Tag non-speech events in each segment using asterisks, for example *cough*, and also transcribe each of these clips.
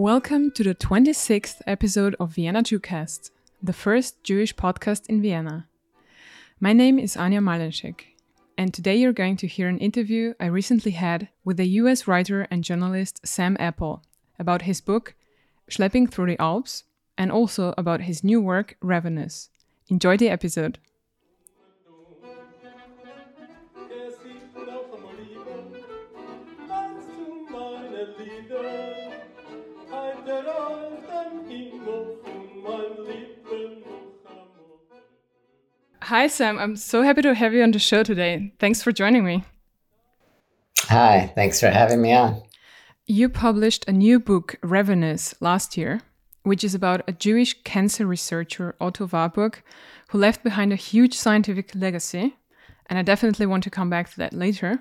Welcome to the 26th episode of Vienna Jewcast, the first Jewish podcast in Vienna. My name is Anya Malenchik, and today you're going to hear an interview I recently had with the US writer and journalist Sam Apple about his book Schlepping Through the Alps and also about his new work Ravenous. Enjoy the episode. Hi, Sam. I'm so happy to have you on the show today. Thanks for joining me. Hi, thanks for having me on. You published a new book, Ravenous, last year, which is about a Jewish cancer researcher, Otto Warburg, who left behind a huge scientific legacy. And I definitely want to come back to that later.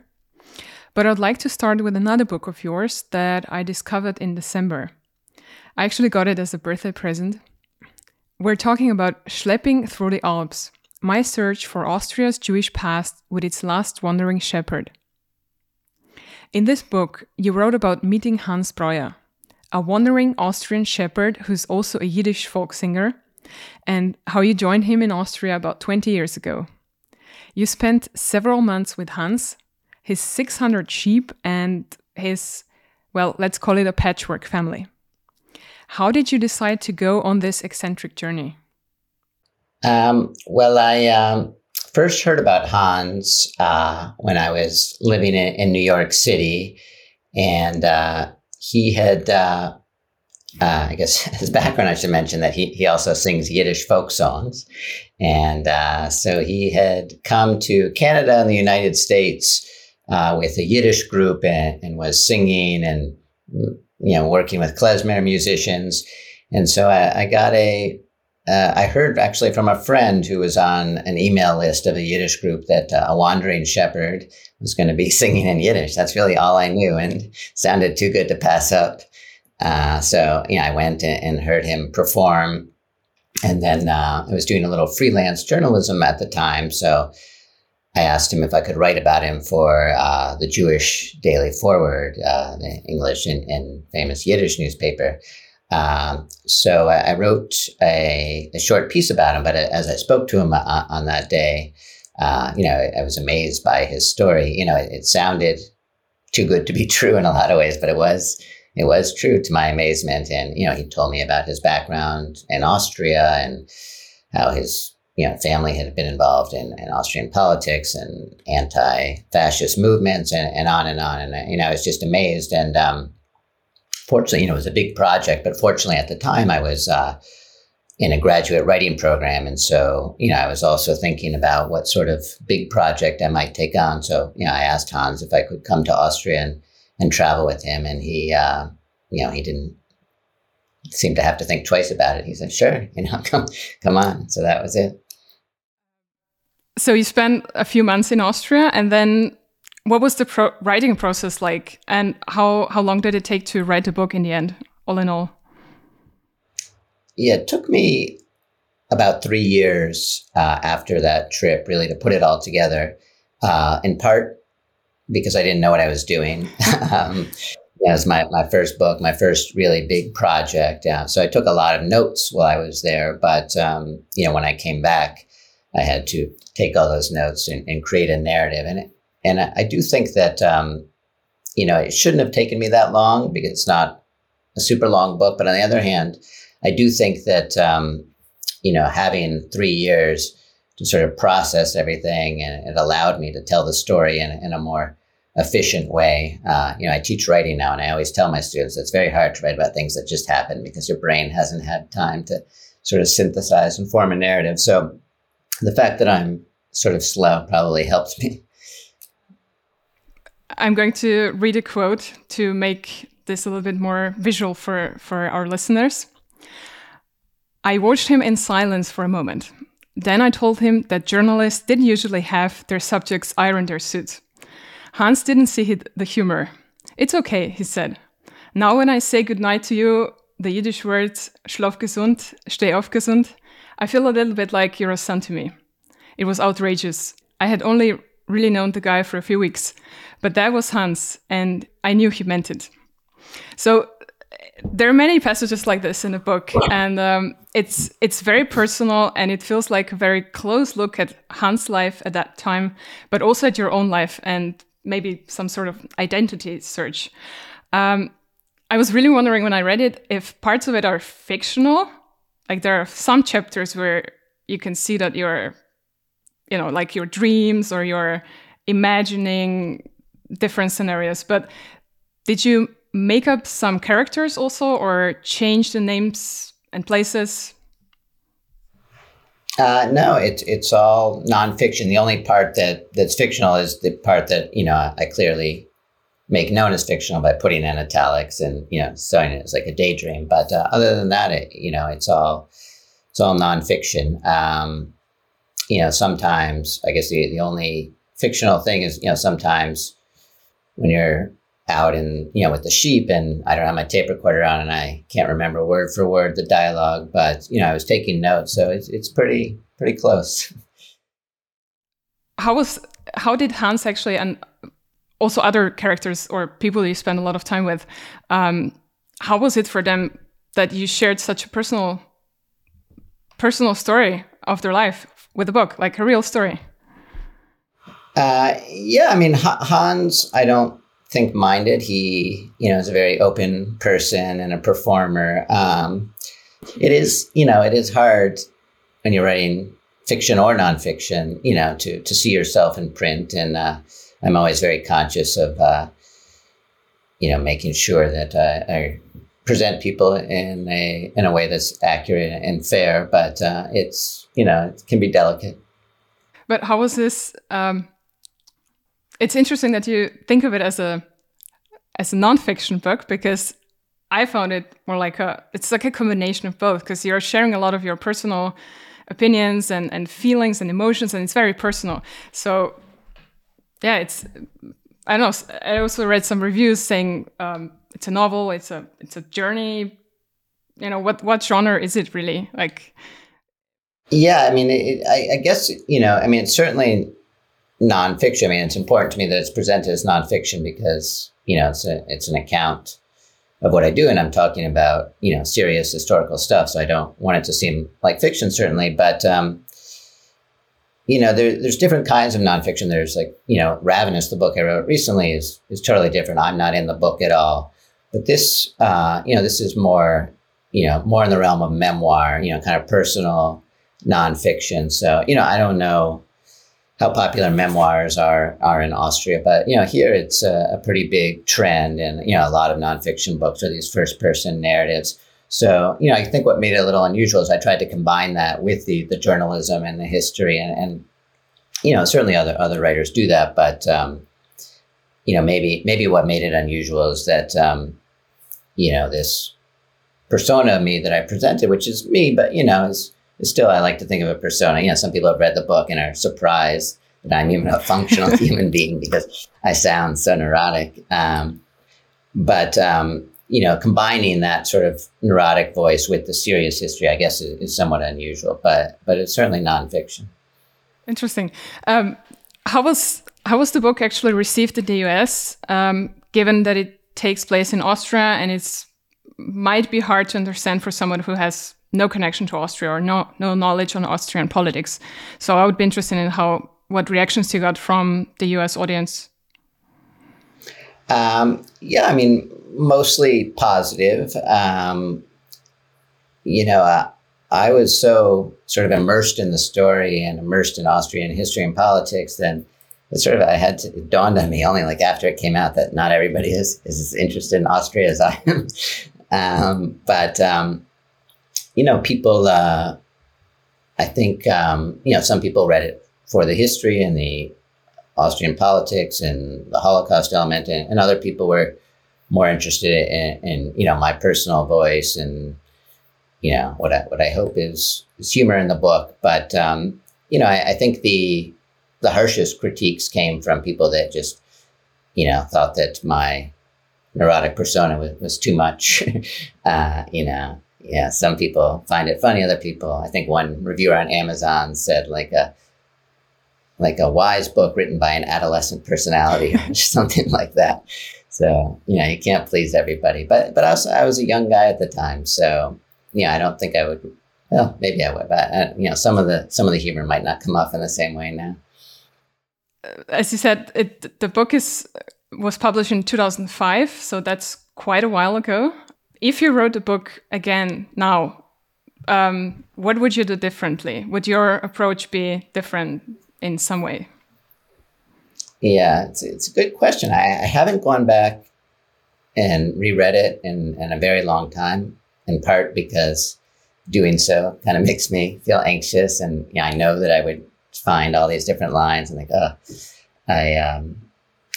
But I'd like to start with another book of yours that I discovered in December. I actually got it as a birthday present. We're talking about Schlepping Through the Alps my search for Austria's Jewish past with its last wandering shepherd. In this book, you wrote about meeting Hans Breuer, a wandering Austrian shepherd who's also a Yiddish folk singer, and how you joined him in Austria about 20 years ago. You spent several months with Hans, his 600 sheep, and his, well, let's call it a patchwork family. How did you decide to go on this eccentric journey? Um, well, I um, first heard about Hans uh, when I was living in, in, New York City, and uh, he had. Uh, uh I guess *laughs* his background, I should mention that he, he also sings Yiddish folk songs. And uh, so he had come to Canada and the United States uh, with a Yiddish group and, and was singing and, you know, working with klezmer musicians. And so I, I got a uh, I heard actually from a friend who was on an email list of a Yiddish group that uh, a wandering shepherd was going to be *laughs* singing in Yiddish. That's really all I knew and sounded too good to pass up. Uh, so, you know, I went and heard him perform. And then uh, I was doing a little freelance journalism at the time. So I asked him if I could write about him for uh, the Jewish Daily Forward, uh, the English and, and famous Yiddish newspaper. Um, so I, I wrote a, a, short piece about him, but as I spoke to him on, uh, on that day, uh, you know, I, I, was amazed by his story. You know, it, it, sounded too good to be *laughs* true in a lot of ways, but it was it was true to my amazement. And you know, he told me about his background in Austria and how his you know family had been involved in, in Austrian politics and anti-fascist movements and, and on and on. And you know, I was just amazed and. Um, fortunately, you know, it was a big project, but fortunately at the time I was uh, in a graduate writing program. And so, you know, I was also thinking about what sort of big project I might take on. So, you know, I asked Hans if I could come to Austria and, and travel with him. And he, uh, you know, he didn't seem to have to think twice about it. He said, sure, *laughs* you know, come, come on. So that was it. So you spent a few months in Austria and then what was the pro writing process like, and how how long did it take to write the book in the end? All in all, yeah, it took me about three years uh, after that trip, really, to put it all together. Uh, in part because I didn't know what I was doing. *laughs* um, it was my, my first book, my first really big project. Uh, so I took a lot of notes while I was there. But, um, you know, when I came back, I had to take all those notes and, and create a narrative. And it, and I, I do think that, um, you know, it shouldn't have taken me that long because it's not a super long book. But on the other hand, I do think that, um, you know, having three years to sort of process everything and it allowed me to tell the story in, in a more efficient way. Uh, you know, I teach writing now, and I always tell my students it's very hard to write about things that just happened because your brain hasn't had time to sort of synthesize and form a narrative. So the fact that I'm sort of slow probably helps *laughs* me. I'm going to read a quote to make this a little bit more visual for, for our listeners. I watched him in silence for a moment. Then I told him that journalists didn't usually have their subjects iron their suits. Hans didn't see the humor. It's okay, he said. Now, when I say goodnight to you, the Yiddish words schlaf gesund, steh auf gesund, I feel a little bit like you're a son to me. It was outrageous. I had only really known the guy for a few weeks, but that was Hans, and I knew he meant it. So there are many passages like this in the book, and um, it's it's very personal, and it feels like a very close look at Hans' life at that time, but also at your own life, and maybe some sort of identity search. Um, I was really wondering when I read it if parts of it are fictional. Like there are some chapters where you can see that you're, you know, like your dreams or you're imagining different scenarios. But did you make up some characters also or change the names and places? Uh, no, it's it's all nonfiction. The only part that that's fictional is the part that you know I clearly make known as fictional by putting in italics and you know showing it as like a daydream. But uh, other than that, it, you know, it's all it's all nonfiction. Um, you know, sometimes I guess the the only fictional thing is you know sometimes when you're out in you know with the sheep and I don't have my tape recorder on and I can't remember word for word the dialogue, but you know I was taking notes, so it's it's pretty pretty close. How was how did Hans actually and also other characters or people you spend a lot of time with, um, how was it for them that you shared such a personal personal story of their life with a book, like a real story? Uh, yeah, I mean Hans, I don't think minded. He, you know, is a very open person and a performer. Um, it is, you know, it is hard when you're writing fiction or nonfiction, you know, to to see yourself in print. And uh, I'm always very conscious of, uh, you know, making sure that uh, I present people in a in a way that's accurate and fair. But uh, it's, you know, it can be delicate. But how was this? Um it's interesting that you think of it as a as a nonfiction book because I found it more like a it's like a combination of both because you're sharing a lot of your personal opinions and, and feelings and emotions and it's very personal. So yeah, it's I know. I also read some reviews saying um, it's a novel, it's a it's a journey. You know what what genre is it really like? Yeah, I mean, it, I, I guess you know. I mean, it's certainly nonfiction. I mean, it's important to me that it's presented as nonfiction because you know it's a, it's an account of what I do, and I'm talking about you know serious historical stuff. So I don't want it to seem like fiction, certainly, but um, you know, there, there's different kinds of nonfiction. There's like you know, Ravenous, the book I wrote recently, is is totally different. I'm not in the book at all, but this uh, you know, this is more you know more in the realm of memoir. You know, kind of personal nonfiction. So you know, I don't know how popular memoirs are are in Austria. But you know, here it's a, a, pretty big trend, and you know, a lot of nonfiction books are these first person narratives. So you know, I think what made it a little unusual is I tried to combine that with the the journalism and the history, and, and you know, certainly other other writers do that, but um, you know, maybe maybe what made it unusual is that um, you know this persona of me that I presented, which is me, but you know, is still I like to think of a persona. You know, some people have read the book and are surprised that I'm even a *laughs* functional human being because I sound so neurotic. Um, but um, you know, combining that sort of neurotic voice with the serious history, I guess, is, is somewhat unusual. But but it's certainly nonfiction. Interesting. Um, how was how was the book actually received in the US? Um, given that it takes place in Austria and it's might be hard to understand for someone who has no connection to Austria or no no knowledge on Austrian politics. So I would be interested in how what reactions you got from the U.S. audience. Um, yeah, I mean, mostly positive. Um, you know, uh, I was so sort of immersed in the story and immersed in Austrian history and politics. Then it sort of I had to it dawned on me only like after it came out that not everybody is is as interested in Austria as I am. *laughs* um, but um, you know, people, uh, I think, um, you know, some people read it for the history and the Austrian politics and the Holocaust element, and, and other people were more interested in, in, you know, my personal voice and, you know, what I, what I hope is, is humor in the book. But, um, you know, I, I think the, the harshest critiques came from people that just, you know, thought that my neurotic persona was, was too much, *laughs* uh, you know, yeah, some people find it funny. Other people, I think one reviewer on Amazon said like a like a wise book written by an adolescent personality or *laughs* something like that. So you know, you can't please everybody. But but also, I was a young guy at the time, so yeah, I don't think I would. Well, maybe I would, but uh, you know, some of the some of the humor might not come off in the same way now. As you said, it the book is was published in 2005, so that's quite a while ago. If you wrote the book again now, um, what would you do differently? Would your approach be different in some way? Yeah, it's, it's a good question. I, I haven't gone back and reread it in, in a very long time, in part because doing so kind of *laughs* makes me feel anxious. And I know that I would find all these different lines and like, oh, I, um,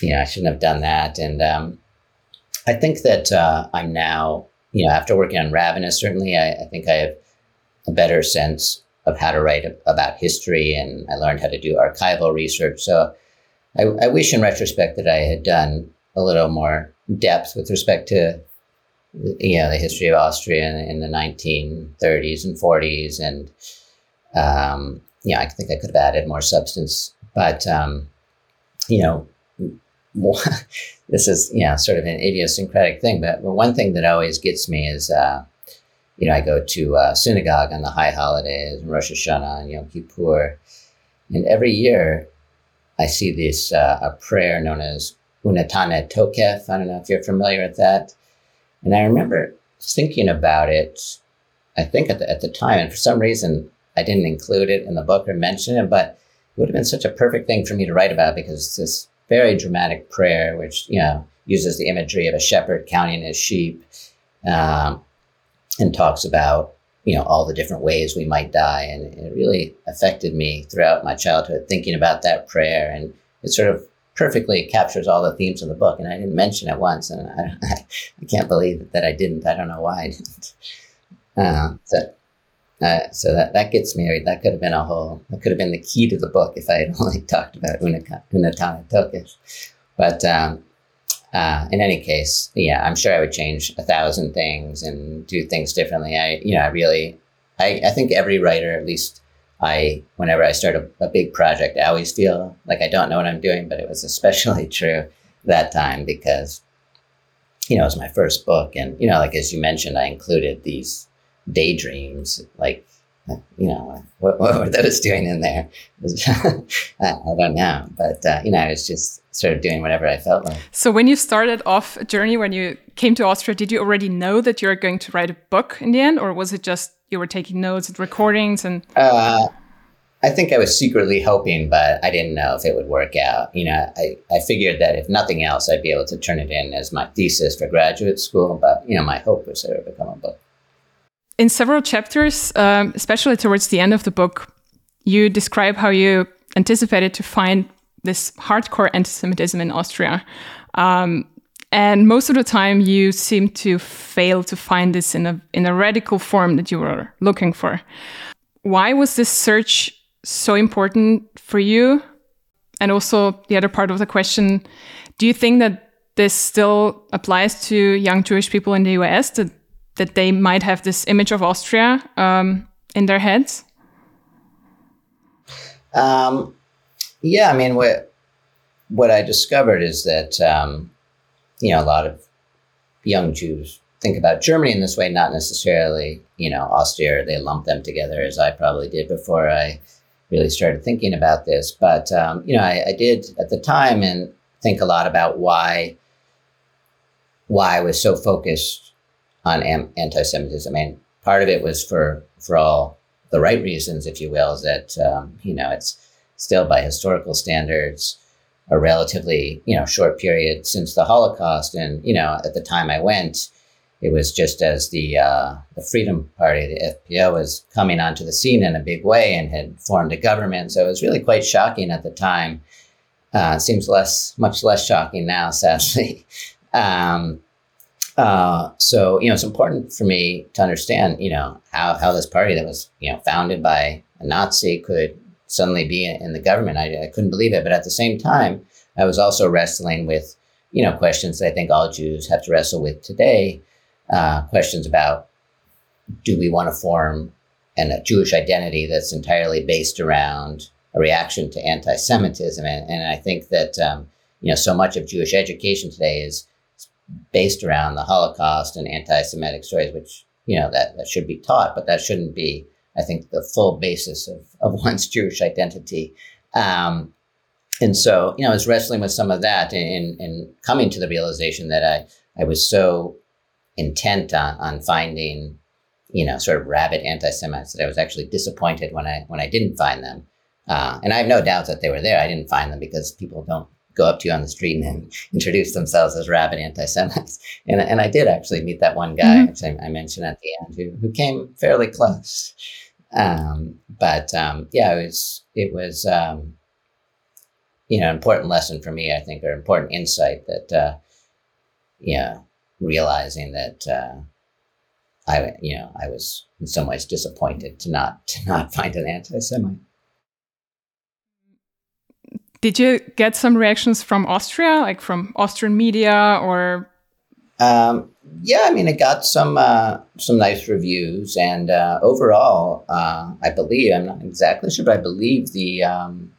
you know, I shouldn't have done that. And um, I think that uh, I'm now, you know, after working on Ravenous, certainly I, I think I have a better sense of how to write about history and I learned how to do archival research. So I, I wish in retrospect that I had done a little more depth with respect to you know the history of Austria in, in the 1930s and 40s and um, yeah I think I could have added more substance but um, you know more, *laughs* this is you know sort of an idiosyncratic thing but one thing that always gets me is uh, you know I go to uh, synagogue on the high holidays Rosh Hashanah and Yom Kippur and every year I see this uh, a prayer known as Unetanneh Tokef. I don't know if you're familiar with that. And I remember thinking about it, I think at the, at the time, and for some reason I didn't include it in the book or mention it, but it would have been such a perfect thing for me to write about because it's this very dramatic prayer, which, you know, uses the imagery of a shepherd counting his sheep um, and talks about you know all the different ways we might die. And it really affected me throughout my childhood thinking about that prayer. And it sort of perfectly captures all the themes of the book. And i didn't mention it once and i, *laughs* I can't believe that i didn't. I don't know why i didn't. Uh, so, uh, so that, that gets me that could have been a whole that could have been the key to the book if i had *laughs* only talked about unetanneh tokef but um, uh, in any case, yeah, I'm sure I would change a thousand things and do things differently. I, you know, I really, I, I think every writer, at least I, whenever I start a, a big project, I always feel like I don't know what I'm doing, but it was especially *laughs* true that time because, you know, it was my first book. And, you know, like, as you mentioned, I included these daydreams, like, you know, what, what were those doing in there? *laughs* I, don't know. But, uh, you know, I was just sort of doing whatever I felt like. So when you started off a journey, when you came to Austria, did you already know that you're going to write a book in the end? Or was it just you were taking notes and recordings and... Uh, I think I was secretly hoping, but I didn't know if it would work out. You know, I, I figured that if nothing else, I'd be able to turn it in as my thesis for graduate school. But, you know, my hope was that it would become a book in several chapters, um, especially towards the end of the book, you describe how you anticipated to find this hardcore anti-Semitism in Austria. Um, and most of the time, you seem to fail to find this in a in a radical form that you were looking for. Why was this search so important for you? And also, the other part of the question: Do you think that this still applies to young Jewish people in the US? That that they might have this image of Austria um, in their heads? Um, yeah, I mean, what what I discovered is that um, you know a lot of young Jews think about Germany in this way, not necessarily you know Austria. They lump them together as I probably did before I really started thinking about this. But um, you know, I, I did at the time and think a lot about why why I was so focused on am- anti-Semitism, and part of it was for for all the right reasons, if you will, is that um, you know it's still by historical standards a relatively you know short period since the Holocaust, and you know at the time I went, it was just as the uh, the Freedom Party, the FPO, was coming onto the scene in a big way and had formed a government. So it was really quite shocking at the time. Uh, seems less, much less shocking now, sadly. *laughs* Um, uh, so you know, it's important for me to understand, you know, how how this party that was you know founded by a Nazi could suddenly be in the government. I, I couldn't believe it, but at the same time, I was also wrestling with you know questions that I think all Jews have to wrestle with today. Uh, questions about do we want to form an, a Jewish identity that's entirely based around a reaction to anti-Semitism, and, and I think that um, you know so much of Jewish education today is based around the Holocaust and anti-Semitic stories, which you know that that should be taught, but that shouldn't be, I think, the full basis of of *laughs* one's Jewish identity. Um, and so, you know, I was wrestling with some of that and, and coming to the realization that I, I was so intent on, on finding, you know, sort of rabid anti-Semites that I was actually disappointed when I, when I didn't find them. Uh, and I have no doubts that they were there. I didn't find them because people don't go up to you on the street and introduce themselves as rabid anti-Semites. And, and I did actually meet that one guy, mm-hmm. which I, I, mentioned at the end, who, who came fairly close. Um, but um, yeah, it was, it was, um, you know, important lesson for me, I think, or important insight that, uh, yeah, realizing that uh, I, you know, I was in some ways disappointed to not to not find an anti-Semite. Did you get some reactions from Austria, like from Austrian media, or? Um, yeah, I mean, it got some uh, some nice reviews, and uh, overall, uh, I believe I'm not exactly sure, but I believe the um,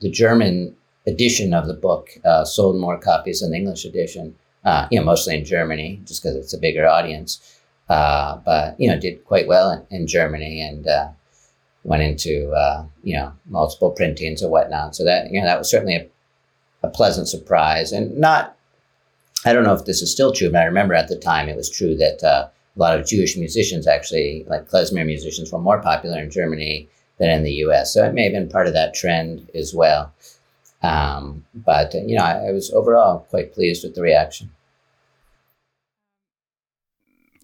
the German edition of the book uh, sold more copies than the English edition. Uh, you know, mostly in Germany, just because it's a bigger audience. Uh, but you know, did quite well in, in Germany and went into uh, you know multiple printings and whatnot. So that you know that was certainly a, a pleasant surprise, and not. I don't know if this is still true, but I remember at the time it was true that uh, a lot of Jewish musicians actually, like klezmer musicians, were more popular in Germany than in the U.S. So it may have been part of that trend as well. Um, but you know, I, I, was overall quite pleased with the reaction.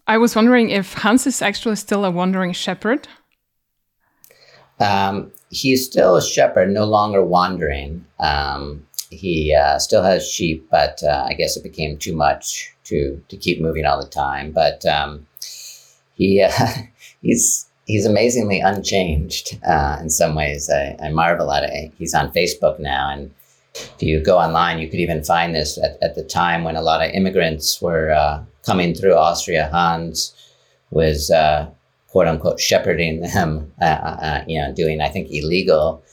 I was wondering if Hans is actually still a wandering shepherd. Um, he's still a shepherd, no longer wandering. Um, he uh, still has sheep, but uh, I guess it became too much to to keep moving all the time. But um, he *laughs* uh, he's he's amazingly unchanged uh, in some ways. I, I, marvel at it. He's on Facebook now, and if you go online, you could even find this at, at the time when a lot of immigrants were uh, coming through Austria. Hans was uh, quote unquote shepherding them, uh, uh, uh, you know, doing I think illegal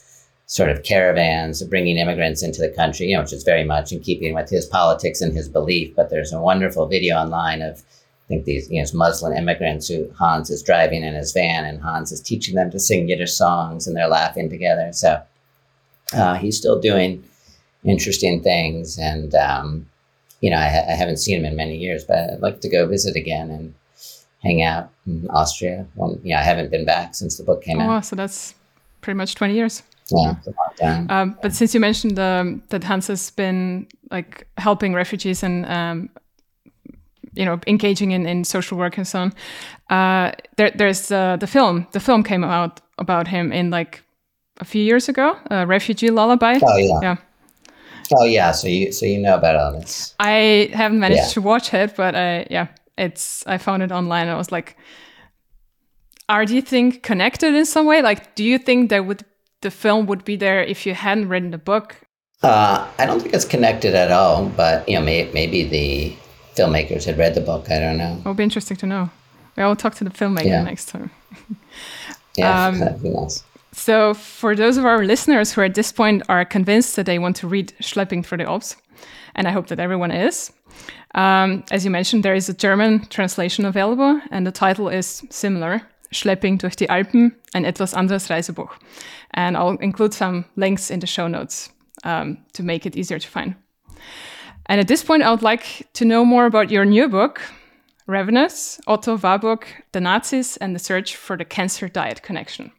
sort of caravans, bringing immigrants into the country, you know, which is very much in keeping with his politics and his belief. But there's a wonderful video online of I think these you know Muslim immigrants who Hans is driving in his van, and Hans is teaching them to sing Yiddish songs, and they're laughing together. So uh, he's still doing interesting things, and um, you know I, I, haven't seen him in many years, but I'd like to go visit again and hang out in Austria. Well, yeah, I haven't been back since the book came oh, out. so that's pretty much twenty years. Yeah, um, but since you mentioned um, that Hans has been like helping refugees and um, you know engaging in, in social work and so on uh, there, there's uh, the film the film came out about him in like a few years ago uh, refugee lullaby oh yeah yeah oh yeah so you so you know about all this i haven't managed yeah. to watch it but I, yeah it's i found it online i was like are you think connected in some way like do you think that would the film would be there if you hadn't written the book uh, I don't think it's connected at all, but you know, may, maybe the filmmakers had read the book. I don't know. It would be interesting to know. I will talk to the filmmaker yeah. next time. yeah, um, that'd be nice. So, for those of our listeners who at this point are convinced that they want to read Schlepping through the Alps, and I hope that everyone is, um, as you mentioned, there is a German translation available, and the title is similar Schlepping durch die Alpen, ein etwas anderes Reisebuch. And I'll include some links in the show notes um, to make it easier to find. And at this point, I would like to know more about your new book, Ravenous, Otto Warburg, The Nazis, and the Search for the Cancer Diet Connection.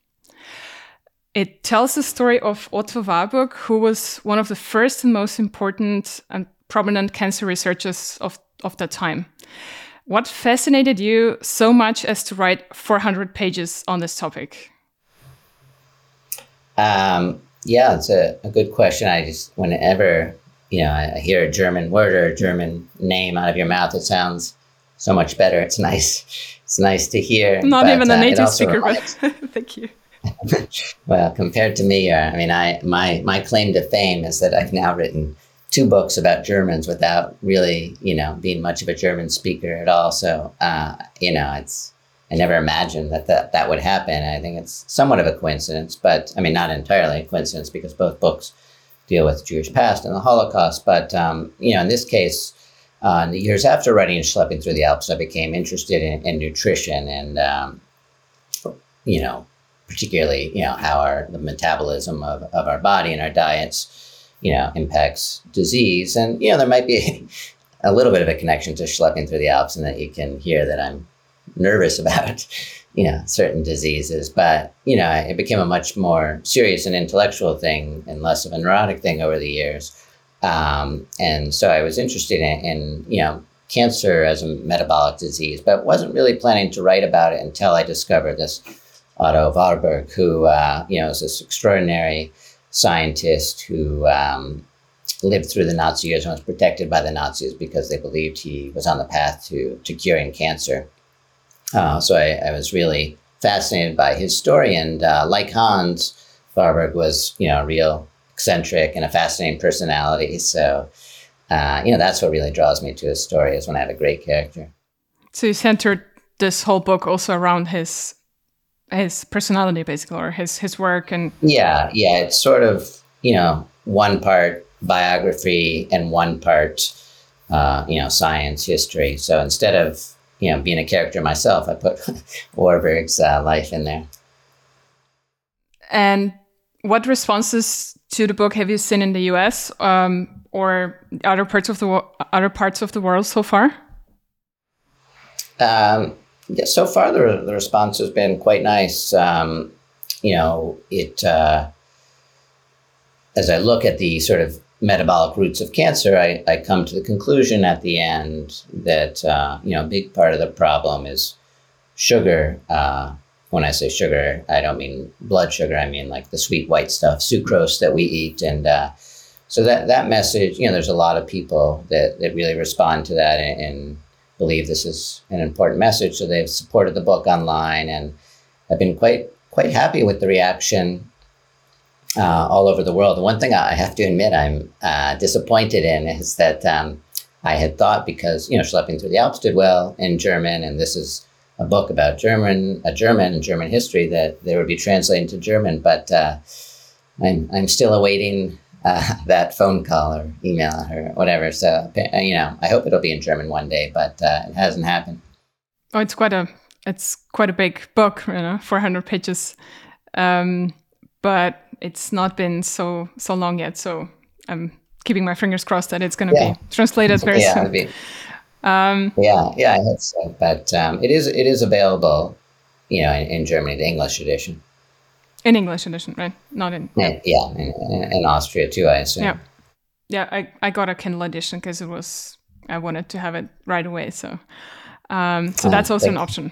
It tells the story of Otto Warburg, who was one of the first and most important and prominent cancer researchers of, of that time. What fascinated you so much as to write 400 pages on this topic? Um, yeah, it's a, a good question. I just, whenever you know, I, hear a German word or a German name out of your mouth, it sounds so much better. It's nice. It's nice to hear. Not but, even a uh, native speaker, but *laughs* thank you. *laughs* well, compared to me, uh, I mean, I my my claim to fame is that I've now written two books about Germans without really, you know, being much of a German speaker at all. So, uh, you know, it's I never imagined that, that that would happen. I think it's somewhat of a coincidence, but I mean, not entirely a coincidence because both books deal with Jewish past and the Holocaust. But um, you know, in this case, uh, in the years after writing and Schlepping Through the Alps, I became interested in, in nutrition and um, you know, particularly you know how our the metabolism of, of our body and our diets, you know, impacts disease. And you know, there might be *laughs* a little bit of a connection to Schlepping Through the Alps, and that you can hear that I'm nervous *laughs* about, you know, certain diseases. But, you know, it became a much more serious and intellectual thing and less of a neurotic thing over the years. Um, and so I was interested in, in, you know, cancer as a metabolic disease, but wasn't really planning to write about it until I discovered this Otto Warburg, who, uh, you know, is this extraordinary scientist who um, lived through the Nazi years and was protected by the Nazis because they believed he was on the path to, to curing cancer. Uh, so I, I, was really fascinated by his story. And uh, like Hans, Warburg was, you know, real eccentric and a fascinating personality. So, uh, you know, that's what really draws me to his story is when I have a great character. So you centered this whole book also around his his personality, basically, or his his work and yeah, yeah. It's sort of you know one part biography and one part uh, you know science history. So instead of you know, being a character myself, I put *laughs* Warburg's uh, life in there. And what responses to the book have you seen in the U.S. Um, or other parts of the other parts of the world so far? Um, yeah, so far the, the response has been quite nice. Um, you know, it uh, as I look at the sort of metabolic roots of cancer, I, I come to the conclusion at the end that uh, you know a big part of the problem is sugar. Uh, when I say sugar, I don't mean blood sugar. I mean like the sweet white stuff, sucrose that we eat, and uh, so that that message. You know, there's a lot of people that that really respond to that and, and believe this is an important message. So they've supported the book online, and I've been quite quite happy with the reaction uh, all over the world. The one thing I have to admit I'm uh, disappointed in is that um, I had thought because you know Schlepping Through the Alps did well in German, and this is a book about German, a German and German history that they would be translated to German. But uh, I'm I'm still awaiting uh, *laughs* that phone call or email or whatever. So you know I hope it'll be in German one day, but uh, it hasn't happened. Oh, it's quite a it's quite a big book, you know, 400 pages. Um, but it's not been so so long yet. So I'm keeping my fingers crossed that it's going to yeah. be translated very yeah, soon. Be, um, yeah, yeah, I hope so. But um, it is it is available, you know, in, in, Germany, the English edition. In English edition, right? Not in. Yeah, yeah in, in, Austria too, I assume. Yeah, yeah. I, I got a Kindle edition because it was I wanted to have it right away. So, um, so that's also an option.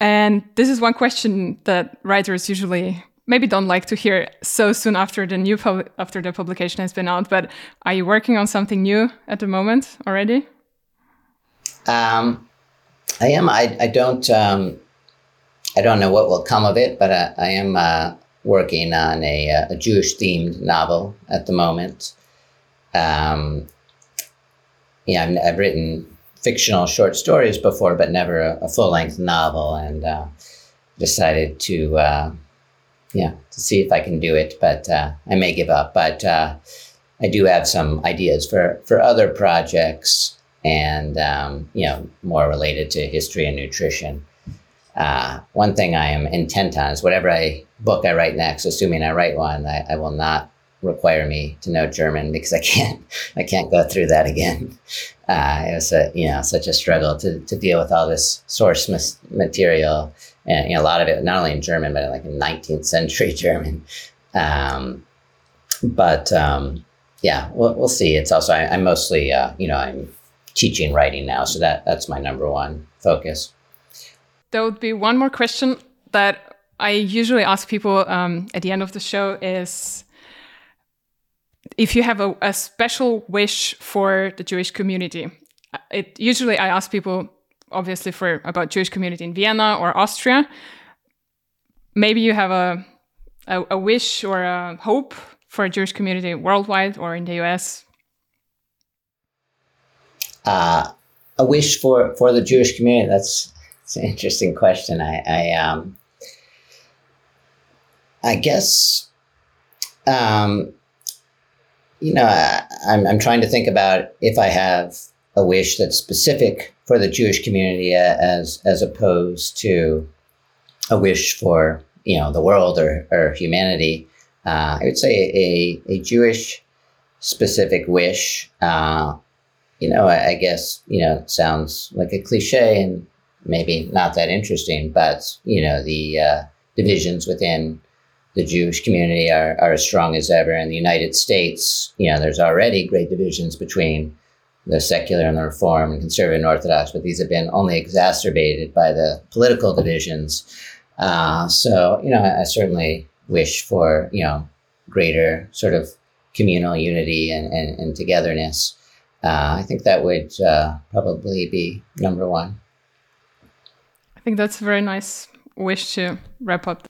And this is one question that writers usually maybe don't like to hear so soon after the new pub- after the publication has been out. But are you working on something new at the moment already? Um, I am. I, I don't. Um, I don't know what will come of it, but I, I am uh, working on a, uh, a Jewish themed novel at the moment. Um, yeah, I've, I've written fictional short stories before, but never a, a full length novel, and uh, decided to uh, yeah to see if I can do it. But uh, I may give up. But uh, I do have some ideas for for other projects, and um, you know more related to history and nutrition. Uh, one thing I am intent on is whatever I book I write next, assuming I write one, I, I will not require me to know German because I can't *laughs* I can't go through that again. *laughs* Uh, it was a, you know such a struggle to, to deal with all this source mas- material and you know, a lot of it not only in German but like in 19th century *laughs* German. Um, but um, yeah, we'll, we'll see. It's also I, am mostly uh, you know I'm teaching writing now, so that that's my number one focus. There would be one more question that I usually ask people um, at the end of the show is if you have a, a special wish for the Jewish community, it usually I ask people obviously for about Jewish community in Vienna or Austria. Maybe you have a a, a wish or a hope for a Jewish community worldwide or in the US. Uh, a wish for for the Jewish community. That's it's an interesting question. I, I, um, I guess, um, you know, I, I'm, I'm trying to think about if I have a wish that's specific for the Jewish community as, as opposed to a wish for, you know, the world or, or humanity. Uh, I would say a, a Jewish specific wish, uh, you know, I, I guess, you know, sounds like a cliche and maybe not that interesting, but you know the uh, divisions within the Jewish community are, are as strong as ever. In the United States, you know, there's already great divisions between the secular and the reform and conservative and orthodox, but these have been only exacerbated by the political divisions. Uh, so, you know, I, I certainly wish for, you know, greater sort of communal unity and, and, and togetherness. Uh, I think that would uh, probably be number one think that's a very nice wish to wrap up.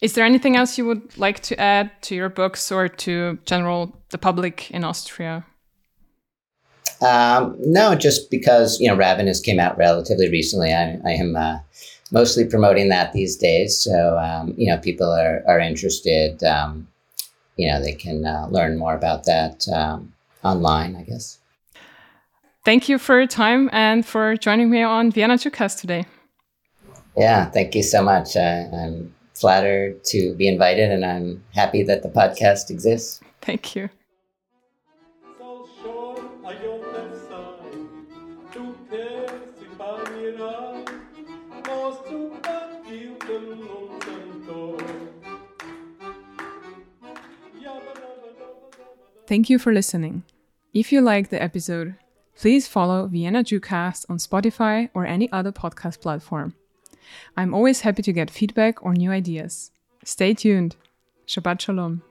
Is there anything else you would like to add to your books or to general the public in Austria? Um, no, just because you know Ravenous came out relatively recently. I, I am uh, mostly promoting that these days, so um, you know people are are interested. Um, you know they can uh, learn more about that um, online, I guess. Thank you for your time and for joining me on Vienna Jewcast today. Yeah, thank you so much. Uh, I'm flattered to be invited, and I'm happy that the podcast exists. Thank you. Thank you for listening. If you liked the episode, please follow Vienna Jewcast on Spotify or any other podcast platform. I'm always happy to get feedback or new ideas. Stay tuned. Shabbat Shalom.